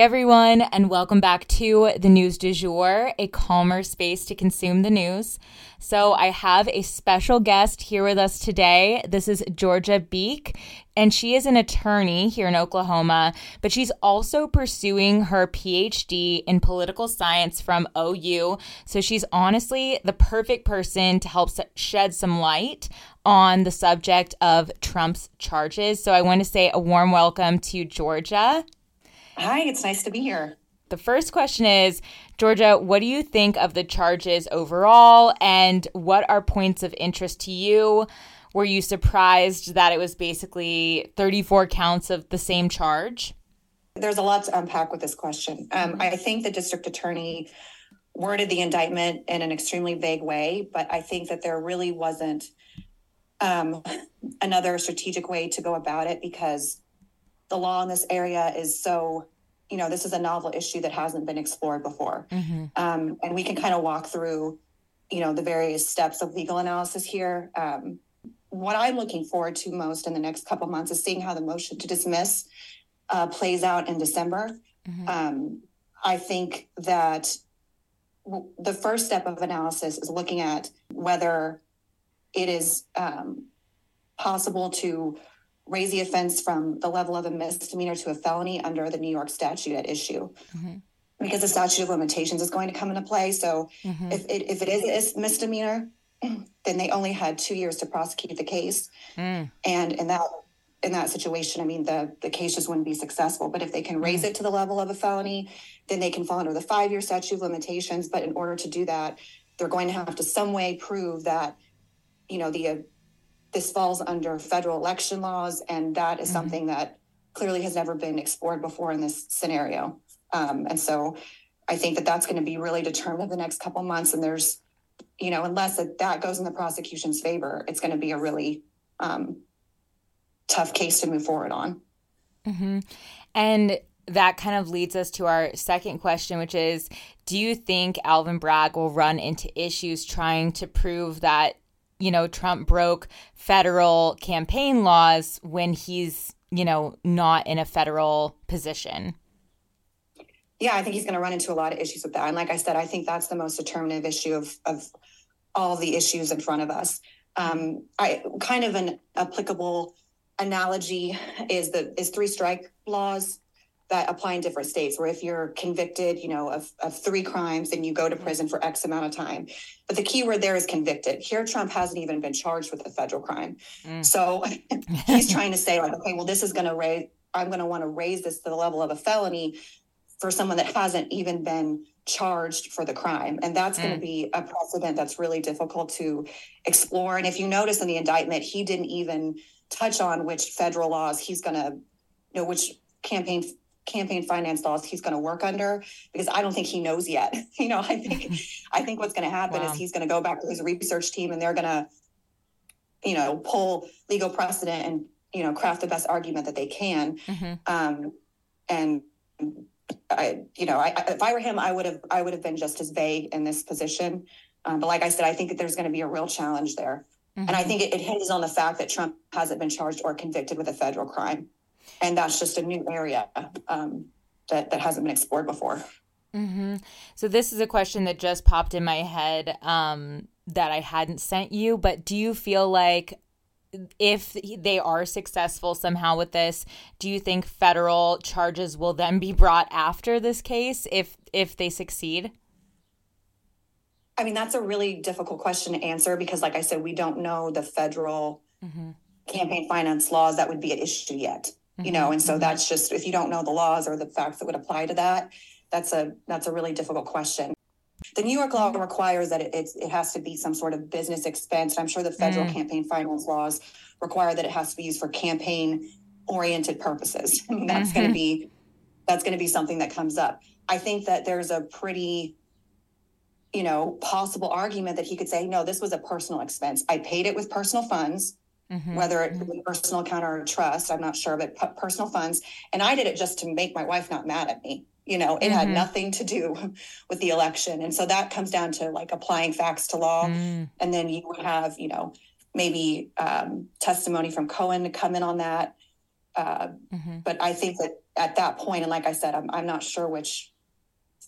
Everyone, and welcome back to the News du Jour, a calmer space to consume the news. So, I have a special guest here with us today. This is Georgia Beake, and she is an attorney here in Oklahoma, but she's also pursuing her PhD in political science from OU. So, she's honestly the perfect person to help shed some light on the subject of Trump's charges. So, I want to say a warm welcome to Georgia. Hi, it's nice to be here. The first question is Georgia, what do you think of the charges overall, and what are points of interest to you? Were you surprised that it was basically 34 counts of the same charge? There's a lot to unpack with this question. Um, I think the district attorney worded the indictment in an extremely vague way, but I think that there really wasn't um, another strategic way to go about it because the law in this area is so you know this is a novel issue that hasn't been explored before mm-hmm. um, and we can kind of walk through you know the various steps of legal analysis here um, what i'm looking forward to most in the next couple months is seeing how the motion to dismiss uh, plays out in december mm-hmm. um, i think that w- the first step of analysis is looking at whether it is um, possible to raise the offense from the level of a misdemeanor to a felony under the New York statute at issue. Mm-hmm. Because the statute of limitations is going to come into play. So mm-hmm. if, it, if it is a misdemeanor, then they only had two years to prosecute the case. Mm. And in that in that situation, I mean the the case just wouldn't be successful. But if they can raise mm. it to the level of a felony, then they can fall under the five year statute of limitations. But in order to do that, they're going to have to some way prove that, you know, the this falls under federal election laws, and that is mm-hmm. something that clearly has never been explored before in this scenario. Um, and so I think that that's going to be really determined the next couple months. And there's, you know, unless that, that goes in the prosecution's favor, it's going to be a really um, tough case to move forward on. Mm-hmm. And that kind of leads us to our second question, which is Do you think Alvin Bragg will run into issues trying to prove that you know, Trump broke federal campaign laws when he's, you know, not in a federal position. Yeah, I think he's going to run into a lot of issues with that. And like I said, I think that's the most determinative issue of, of all the issues in front of us. Um, I kind of an applicable analogy is the is three strike laws that apply in different states where if you're convicted you know of, of three crimes then you go to prison for x amount of time. But the key word there is convicted. Here trump hasn't even been charged with a federal crime. Mm. so he's trying to say like okay well this is going to raise i'm going to want to raise this to the level of a felony for someone that hasn't even been charged for the crime. And that's mm. going to be a precedent that's really difficult to explore. And if you notice in the indictment he didn't even touch on which federal laws he's going to you know which campaign campaign finance laws he's going to work under because I don't think he knows yet. you know, I think I think what's going to happen wow. is he's going to go back to his research team and they're going to you know pull legal precedent and you know craft the best argument that they can. Mm-hmm. Um, and I, you know, I, if I were him, I would have I would have been just as vague in this position. Um, but like I said, I think that there's going to be a real challenge there. Mm-hmm. And I mm-hmm. think it, it hinges on the fact that Trump hasn't been charged or convicted with a federal crime and that's just a new area um, that that hasn't been explored before. Mm-hmm. So this is a question that just popped in my head um, that I hadn't sent you, but do you feel like if they are successful somehow with this, do you think federal charges will then be brought after this case if if they succeed? I mean, that's a really difficult question to answer because, like I said, we don't know the federal mm-hmm. campaign finance laws that would be at issue yet. You know, and so that's just if you don't know the laws or the facts that would apply to that, that's a that's a really difficult question. The New York law requires that it, it's, it has to be some sort of business expense. And I'm sure the federal Mm. campaign finance laws require that it has to be used for campaign oriented purposes. that's going Mhm. to be that's going to be something that comes up. I think that there's a pretty you know possible argument that he could say no this was a personal expense i paid it with personal funds Mhm. whether it was a personal account or a trust i'm not sure but pu- personal funds and i did it just to make my wife not mad at me you know it had Mhm. nothing to do with the election and so that comes down to like applying facts to law Mm. and then you would have you know maybe um, testimony from cohen to come in on that uh, Mhm. but i think that at that point and like i said i'm, I'm not sure which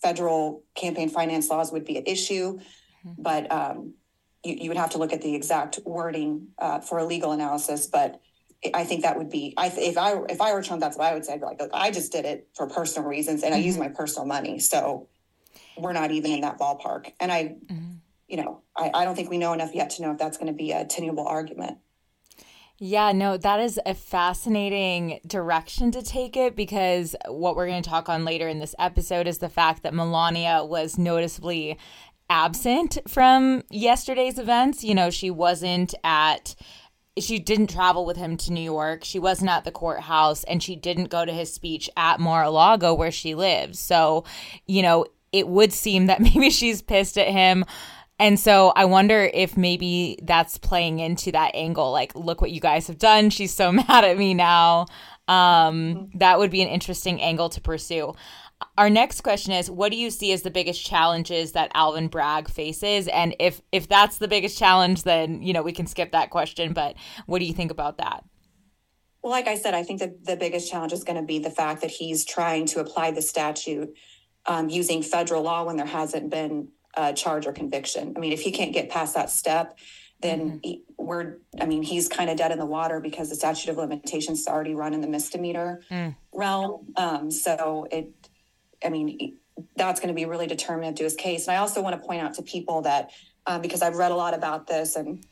federal campaign finance laws would be at issue Mhm. but um, you, you would have to look at the exact wording uh, for a legal analysis but I- think that would be. I if I if I were Trump, that's what I would say. I'd be like, look, I just did it for personal reasons, and I use my personal money. So we're not even in that ballpark. And I, Mhm. you know, I, I don't think we know enough yet to know if that's going to be a tenable argument. Yeah, no, that is a fascinating direction to take it because what we're going to talk on later in this episode is the fact that Melania was noticeably absent from yesterday's events. You know, she wasn't at she didn't travel with him to New York. She wasn't at the courthouse and she didn't go to his speech at Mar-a-Lago where she lives. So, you know, it would seem that maybe she's pissed at him. And so I wonder if maybe that's playing into that angle. Like, look what you guys have done. She's so mad at me now. Um, that would be an interesting angle to pursue. Our next question is what do you see as the biggest challenges that Alvin Bragg faces? And if if that's the biggest challenge, then you know we can skip that question. But what do you think about that? Well, like I said, I think that the biggest challenge is going to be the fact that he's trying to apply the statute um, using federal law when there hasn't been a charge or conviction. I mean, if he can't get past that step, then he, we're, I mean, he's kind of dead in the water because the statute of limitations is already run in the misdemeanor Mm. realm. Um, so it, I mean, that's going to be really determinative to his case. And I also want to point out to people that, um, because I've read a lot about this and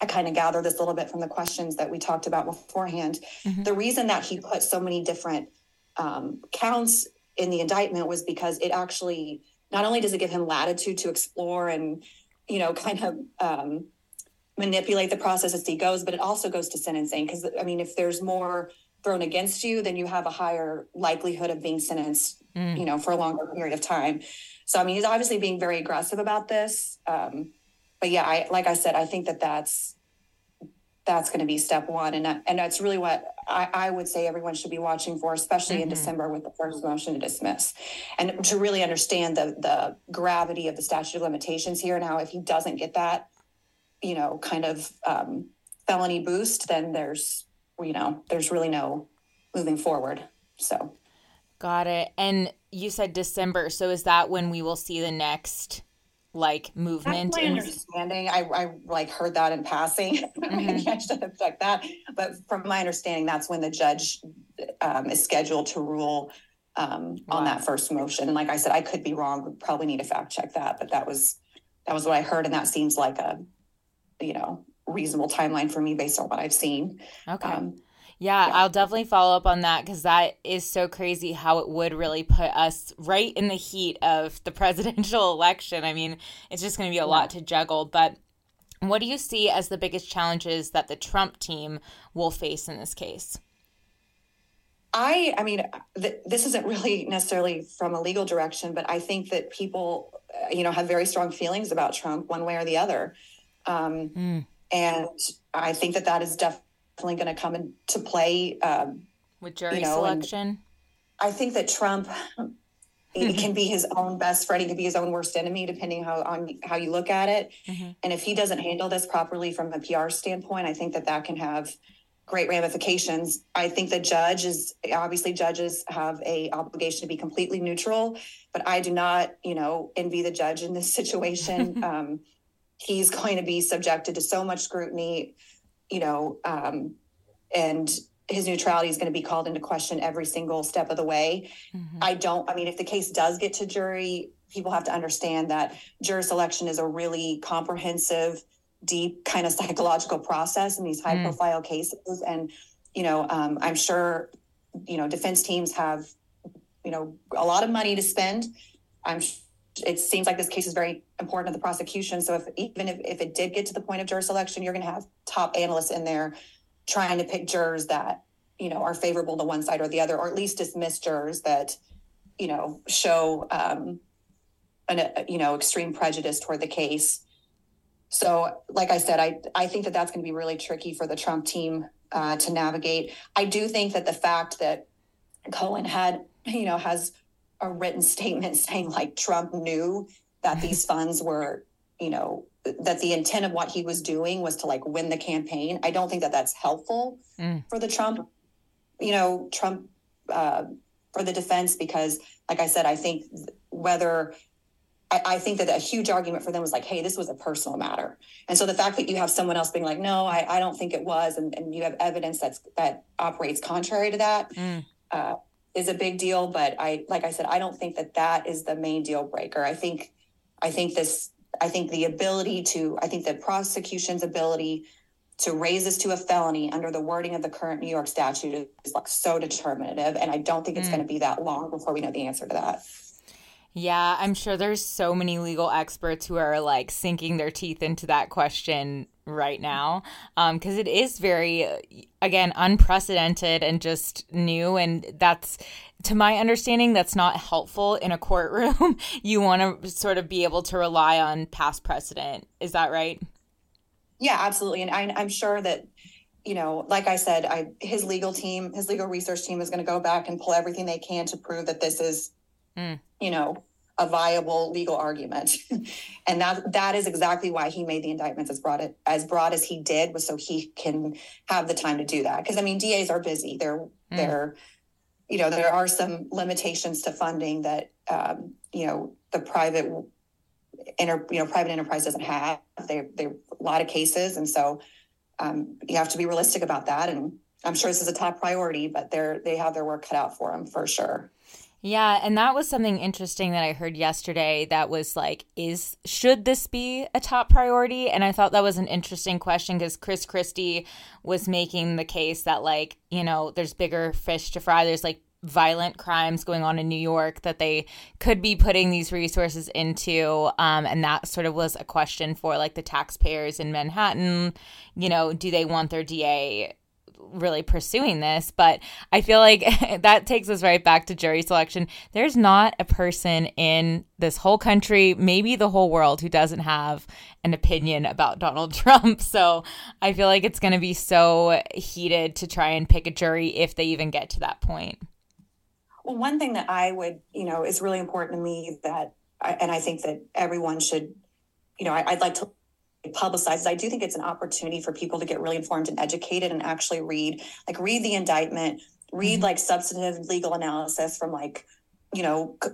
I kind of gathered this a little bit from the questions that we talked about beforehand. Mhm. The reason that he put so many different um, counts in the indictment was because it actually not only does it give him latitude to explore and you know kind of um, manipulate the process as he goes, but it also goes to sentencing because I mean if there's more thrown against you, then you have a higher likelihood of being sentenced Mm. you know, for a longer period of time. So, I mean, he's obviously being very aggressive about this. Um, but yeah, I, like I said, I think that that's, that's going to be step one. And, and that's really what I, I would say everyone should be watching for, especially in Mhm. December with the first motion to dismiss and to really understand the, the gravity of the statute of limitations here. And how if he doesn't get that, you know, kind of um, felony boost, then there's, you know, there's really no moving forward. So. Got it. And you said December, so is that when we will see the next like movement? That's my in- understanding. I, I like heard that in passing. Maybe I should have checked that. But from my understanding, that's when the judge um, is scheduled to rule um, Wow. on that first motion. And like I said, I could be wrong. Would probably need to fact check that. But that was that was what I heard, and that seems like a you know reasonable timeline for me based on what I've seen. okay. Um, Yeah, Yeah. I'll definitely follow up on that because that is so crazy how it would really put us right in the heat of the presidential election. I mean, it's just going to be a lot to juggle. But what do you see as the biggest challenges that the Trump team will face in this case? I, I mean, th- this isn't really necessarily from a legal direction, but I think that people, uh, you know, have very strong feelings about Trump one way or the other. Um, Mm. and I think that that is definitely going to come into play. Um, With jury know, selection? I think that Trump he can be his own best friend. He can be his own worst enemy, depending how on how you look at it. Mhm. And if he doesn't handle this properly from a PR standpoint, I think that that can have great ramifications. I think the judge is obviously judges have a obligation to be completely neutral, but I do not, you know, envy the judge in this situation. um, he's going to be subjected to so much scrutiny, you know, um, and his neutrality is going to be called into question every single step of the way. Mhm. I don't, I mean, if the case does get to jury, people have to understand that jury selection is a really comprehensive, deep kind of psychological process in these high Mm. profile cases. And, you know, um, I'm sure you know, defense teams have, you know, a lot of money to spend. I'm it seems like this case is very important to the prosecution. So if even if, if it did get to the point of juror selection, you're going to have top analysts in there trying to pick jurors that you know are favorable to one side or the other, or at least dismiss jurors that you know show um, an you know extreme prejudice toward the case. So, like I said, I I think that that's going to be really tricky for the Trump team uh, to navigate. I do think that the fact that Cohen had you know has a written statement saying like Trump knew that these funds were, you know, that the intent of what he was doing was to like win the campaign. I don't think that that's helpful mm. for the Trump, you know, Trump uh, for the defense because, like I said, I think whether I, I, think that a huge argument for them was like, hey, this was a personal matter. And so the fact that you have someone else being like, no, I, I don't think it was, and, and you have evidence that's that operates contrary to that. Mm. Uh, is a big deal, but I like I said, I don't think that that is the main deal breaker. I think I think this I think the ability to I think the prosecution's ability to raise this to a felony under the wording of the current New York statute is like so determinative and I don't think it's mm. going to be that long before we know the answer to that. Yeah, I'm sure there's so many legal experts who are like sinking their teeth into that question right now because um, it is very again unprecedented and just new and that's to my understanding that's not helpful in a courtroom. You want to sort of be able to rely on past precedent. Is that right? Yeah absolutely and I, i'm sure that you know like i said I, his legal team his legal research team is going to go back and pull everything they can to prove that this is mm. you know a viable legal argument. and that that is exactly why he made the indictments as broad as broad as he did was so he can have the time to do that. Because I mean DAs are busy. They're mm. they're you know there are some limitations to funding that um, you know the private inter, you know private enterprise doesn't have. They they a lot of cases and so um, you have to be realistic about that and I'm sure this is a top priority, but they're they have their work cut out for them for sure. Yeah, and that was something interesting that I heard yesterday that was like is should this be a top priority? And I thought that was an interesting question because Chris Christie was making the case that like, you know, there's bigger fish to fry. There's like violent crimes going on in New York that they could be putting these resources into. Um, and that sort of was a question for like the taxpayers in Manhattan. You know, do they want their DA really pursuing this, but I feel like that takes us right back to jury selection. There's not a person in this whole country, maybe the whole world, who doesn't have an opinion about Donald Trump. So I feel like it's going to be so heated to try and pick a jury if they even get to that point. Well, one thing that I would, you know, is really important to me that, and I think that everyone should, you know, I'd like to publicizes i do think it's an opportunity for people to get really informed and educated and actually read like read the indictment read mm-hmm. like substantive legal analysis from like you know c-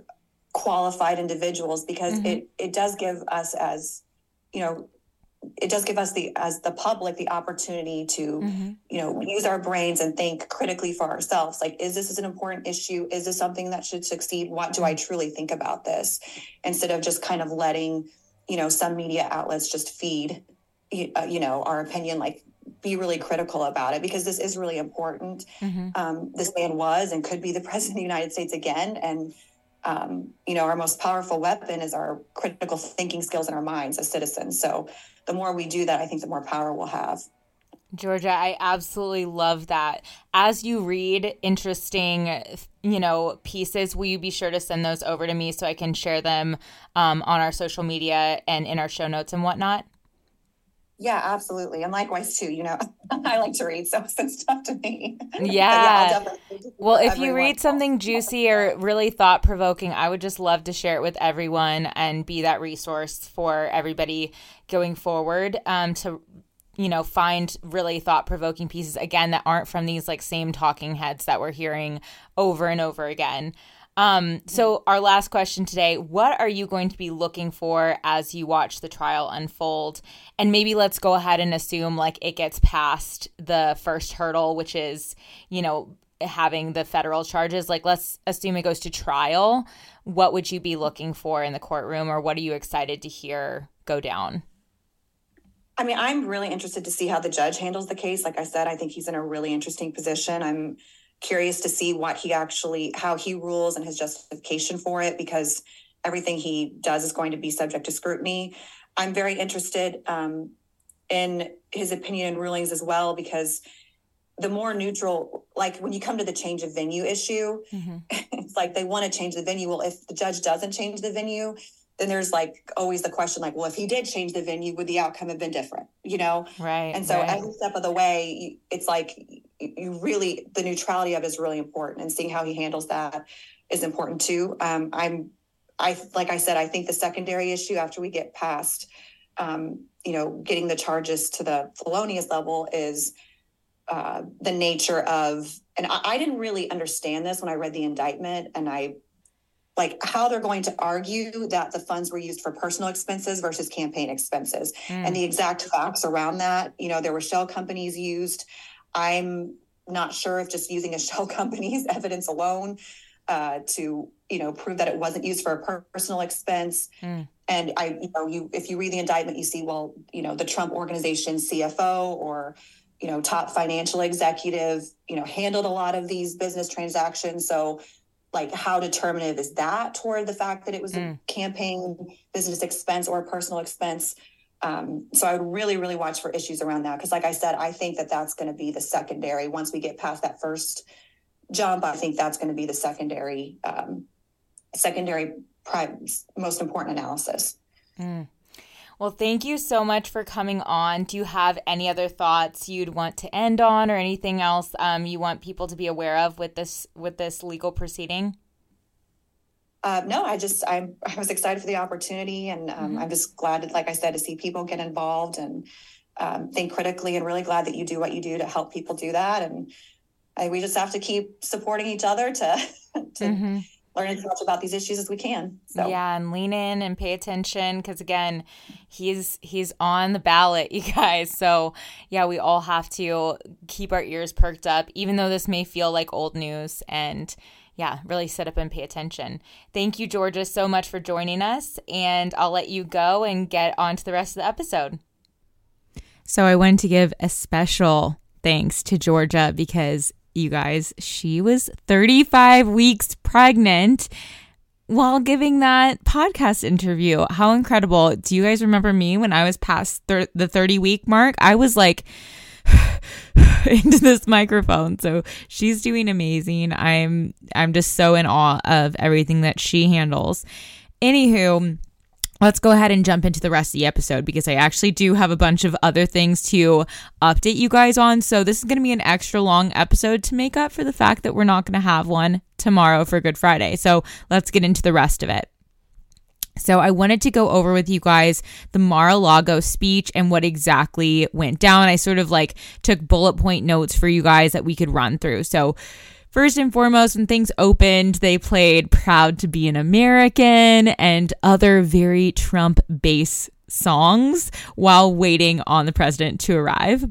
qualified individuals because mm-hmm. it it does give us as you know it does give us the as the public the opportunity to mm-hmm. you know use our brains and think critically for ourselves like is this an important issue is this something that should succeed what do i mm-hmm. truly think about this instead of just kind of letting you know some media outlets just feed uh, you know our opinion like be really critical about it because this is really important mm-hmm. um, this man was and could be the president of the united states again. And um, you know our most powerful weapon is our critical thinking skills in our minds as citizens. So the more we do that i think the more power we'll have Georgia, I absolutely love that. As you read interesting, you know, pieces, will you be sure to send those over to me so I can share them um, on our social media and in our show notes and whatnot? Yeah, absolutely. And likewise too, you know, I like to read, so send stuff to me. Yeah. yeah well, if you read something juicy or really thought provoking, I would just love to share it with everyone and be that resource for everybody going forward um, to you know, find really thought provoking pieces again that aren't from these like same talking heads that we're hearing over and over again. Um, so, our last question today what are you going to be looking for as you watch the trial unfold? And maybe let's go ahead and assume like it gets past the first hurdle, which is, you know, having the federal charges. Like, let's assume it goes to trial. What would you be looking for in the courtroom, or what are you excited to hear go down? I mean, I'm really interested to see how the judge handles the case. Like I said, I think he's in a really interesting position. I'm curious to see what he actually, how he rules and his justification for it, because everything he does is going to be subject to scrutiny. I'm very interested um, in his opinion and rulings as well, because the more neutral, like when you come to the change of venue issue, mm-hmm. it's like they want to change the venue. Well, if the judge doesn't change the venue, then there's like always the question like, well, if he did change the venue, would the outcome have been different? You know? Right. And so right. every step of the way, it's like you really the neutrality of it is really important, and seeing how he handles that is important too. Um, I'm, I like I said, I think the secondary issue after we get past, um, you know, getting the charges to the felonious level is uh, the nature of, and I, I didn't really understand this when I read the indictment, and I like how they're going to argue that the funds were used for personal expenses versus campaign expenses mm. and the exact facts around that you know there were shell companies used i'm not sure if just using a shell company's evidence alone uh, to you know prove that it wasn't used for a personal expense mm. and i you know you if you read the indictment you see well you know the trump organization cfo or you know top financial executive you know handled a lot of these business transactions so like how determinative is that toward the fact that it was mm. a campaign business expense or a personal expense um, so i would really really watch for issues around that because like i said i think that that's going to be the secondary once we get past that first jump i think that's going to be the secondary um, secondary most important analysis mm. Well, thank you so much for coming on. Do you have any other thoughts you'd want to end on, or anything else um, you want people to be aware of with this with this legal proceeding? Uh, no, I just I'm I was excited for the opportunity, and um, mm-hmm. I'm just glad, like I said, to see people get involved and um, think critically, and really glad that you do what you do to help people do that. And I, we just have to keep supporting each other to to. Mm-hmm learn as much about these issues as we can. So yeah, and lean in and pay attention because again, he's he's on the ballot, you guys. So yeah, we all have to keep our ears perked up, even though this may feel like old news and. Yeah, really sit up and pay attention. Thank you, Georgia, so much for joining us. And I'll let you go and get on to the rest of the episode. So, I wanted to give a special thanks to Georgia because you guys, she was 35 weeks pregnant while giving that podcast interview. How incredible. Do you guys remember me when I was past thir- the 30 week mark? I was like, into this microphone. So she's doing amazing. I'm I'm just so in awe of everything that she handles. Anywho, let's go ahead and jump into the rest of the episode because I actually do have a bunch of other things to update you guys on. So, this is going to be an extra long episode to make up for the fact that we're not going to have one tomorrow for Good Friday. So, let's get into the rest of it. So, I wanted to go over with you guys the Mar a Lago speech and what exactly went down. I sort of like took bullet point notes for you guys that we could run through. So, First and foremost, when things opened, they played Proud to Be an American and other very Trump base songs while waiting on the president to arrive.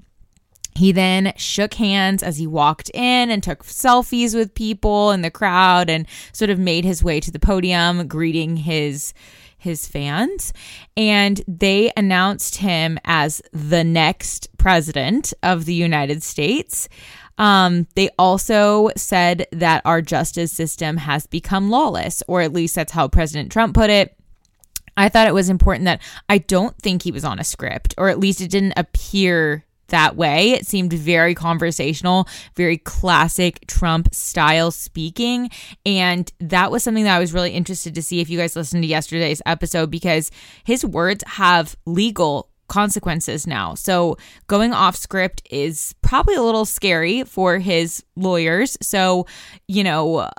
He then shook hands as he walked in and took selfies with people in the crowd and sort of made his way to the podium greeting his his fans and they announced him as the next president of the United States. Um, they also said that our justice system has become lawless, or at least that's how President Trump put it. I thought it was important that I don't think he was on a script, or at least it didn't appear that way. It seemed very conversational, very classic Trump style speaking. And that was something that I was really interested to see if you guys listened to yesterday's episode because his words have legal consequences now. So going off script is probably a little scary for his lawyers. So, you know,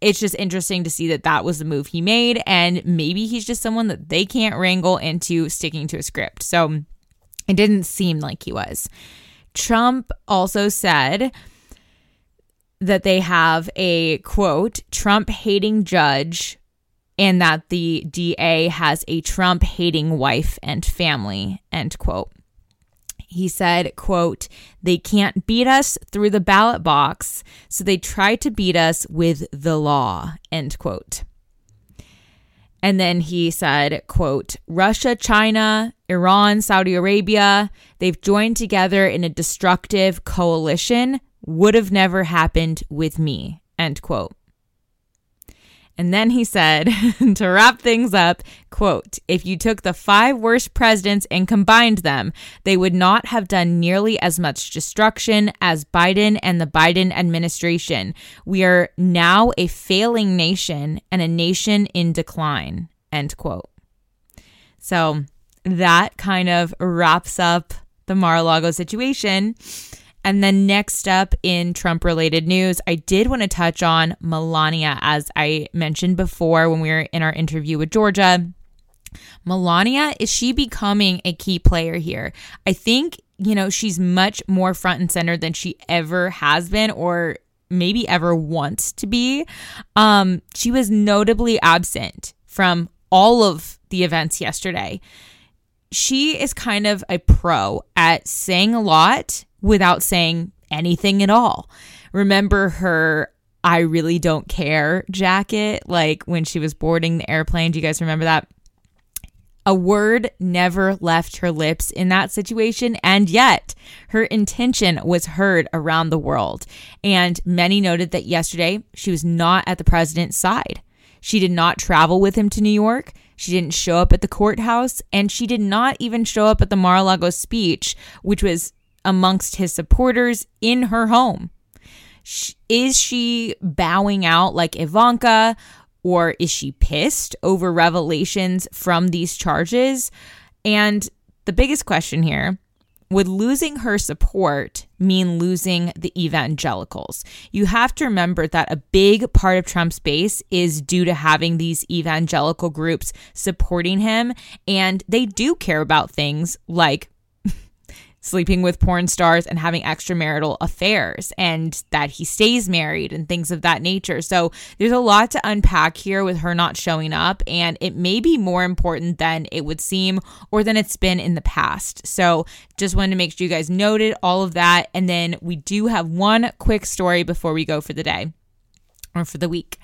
it's just interesting to see that that was the move he made. And maybe he's just someone that they can't wrangle into sticking to a script. So it didn't seem like he was. Trump also said that they have a quote, Trump hating judge and that the DA has a Trump hating wife and family, end quote. He said, quote, they can't beat us through the ballot box, so they try to beat us with the law, end quote. And then he said, quote, Russia, China, Iran, Saudi Arabia, they've joined together in a destructive coalition would have never happened with me, end quote. And then he said, to wrap things up, quote, if you took the five worst presidents and combined them, they would not have done nearly as much destruction as Biden and the Biden administration. We are now a failing nation and a nation in decline, end quote. So that kind of wraps up the Mar a Lago situation. And then next up in Trump related news, I did want to touch on Melania, as I mentioned before when we were in our interview with Georgia. Melania, is she becoming a key player here? I think, you know, she's much more front and center than she ever has been or maybe ever wants to be. Um, she was notably absent from all of the events yesterday. She is kind of a pro at saying a lot without saying anything at all. Remember her I really don't care jacket, like when she was boarding the airplane. Do you guys remember that? A word never left her lips in that situation, and yet her intention was heard around the world. And many noted that yesterday she was not at the president's side. She did not travel with him to New York. She didn't show up at the courthouse, and she did not even show up at the Mar a Lago speech, which was amongst his supporters in her home. Is she bowing out like Ivanka or is she pissed over revelations from these charges? And the biggest question here would losing her support mean losing the evangelicals? You have to remember that a big part of Trump's base is due to having these evangelical groups supporting him, and they do care about things like sleeping with porn stars and having extramarital affairs and that he stays married and things of that nature. So there's a lot to unpack here with her not showing up and it may be more important than it would seem or than it's been in the past. So just wanted to make sure you guys noted all of that and then we do have one quick story before we go for the day or for the week.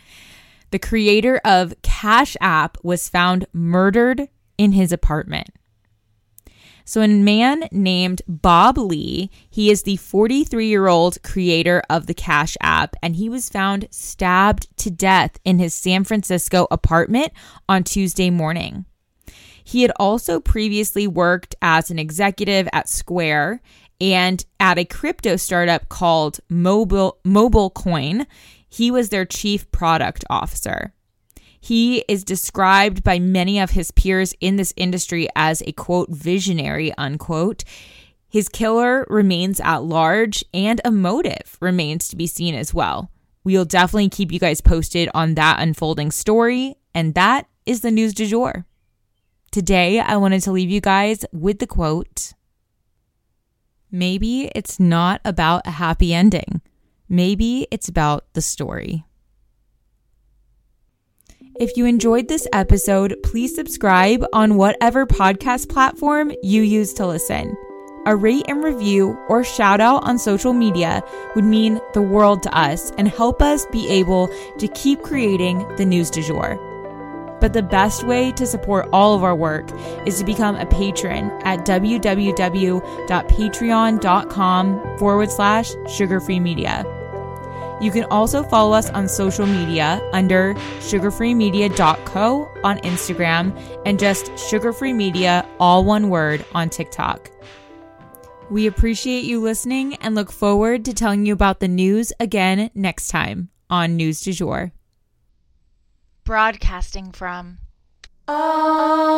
The creator of Cash App was found murdered in his apartment. So, a man named Bob Lee, he is the 43 year old creator of the Cash App, and he was found stabbed to death in his San Francisco apartment on Tuesday morning. He had also previously worked as an executive at Square and at a crypto startup called Mobile Mobile Coin. He was their chief product officer. He is described by many of his peers in this industry as a quote visionary unquote. His killer remains at large and a motive remains to be seen as well. We'll definitely keep you guys posted on that unfolding story, and that is the news du jour. Today, I wanted to leave you guys with the quote Maybe it's not about a happy ending. Maybe it's about the story. If you enjoyed this episode, please subscribe on whatever podcast platform you use to listen. A rate and review or shout out on social media would mean the world to us and help us be able to keep creating the news du jour. But the best way to support all of our work is to become a patron at www.patreon.com forward slash sugarfree media. You can also follow us on social media under sugarfreemedia.co on Instagram and just sugarfreemedia, all one word, on TikTok. We appreciate you listening and look forward to telling you about the news again next time on News du Jour. Broadcasting from Oklahoma.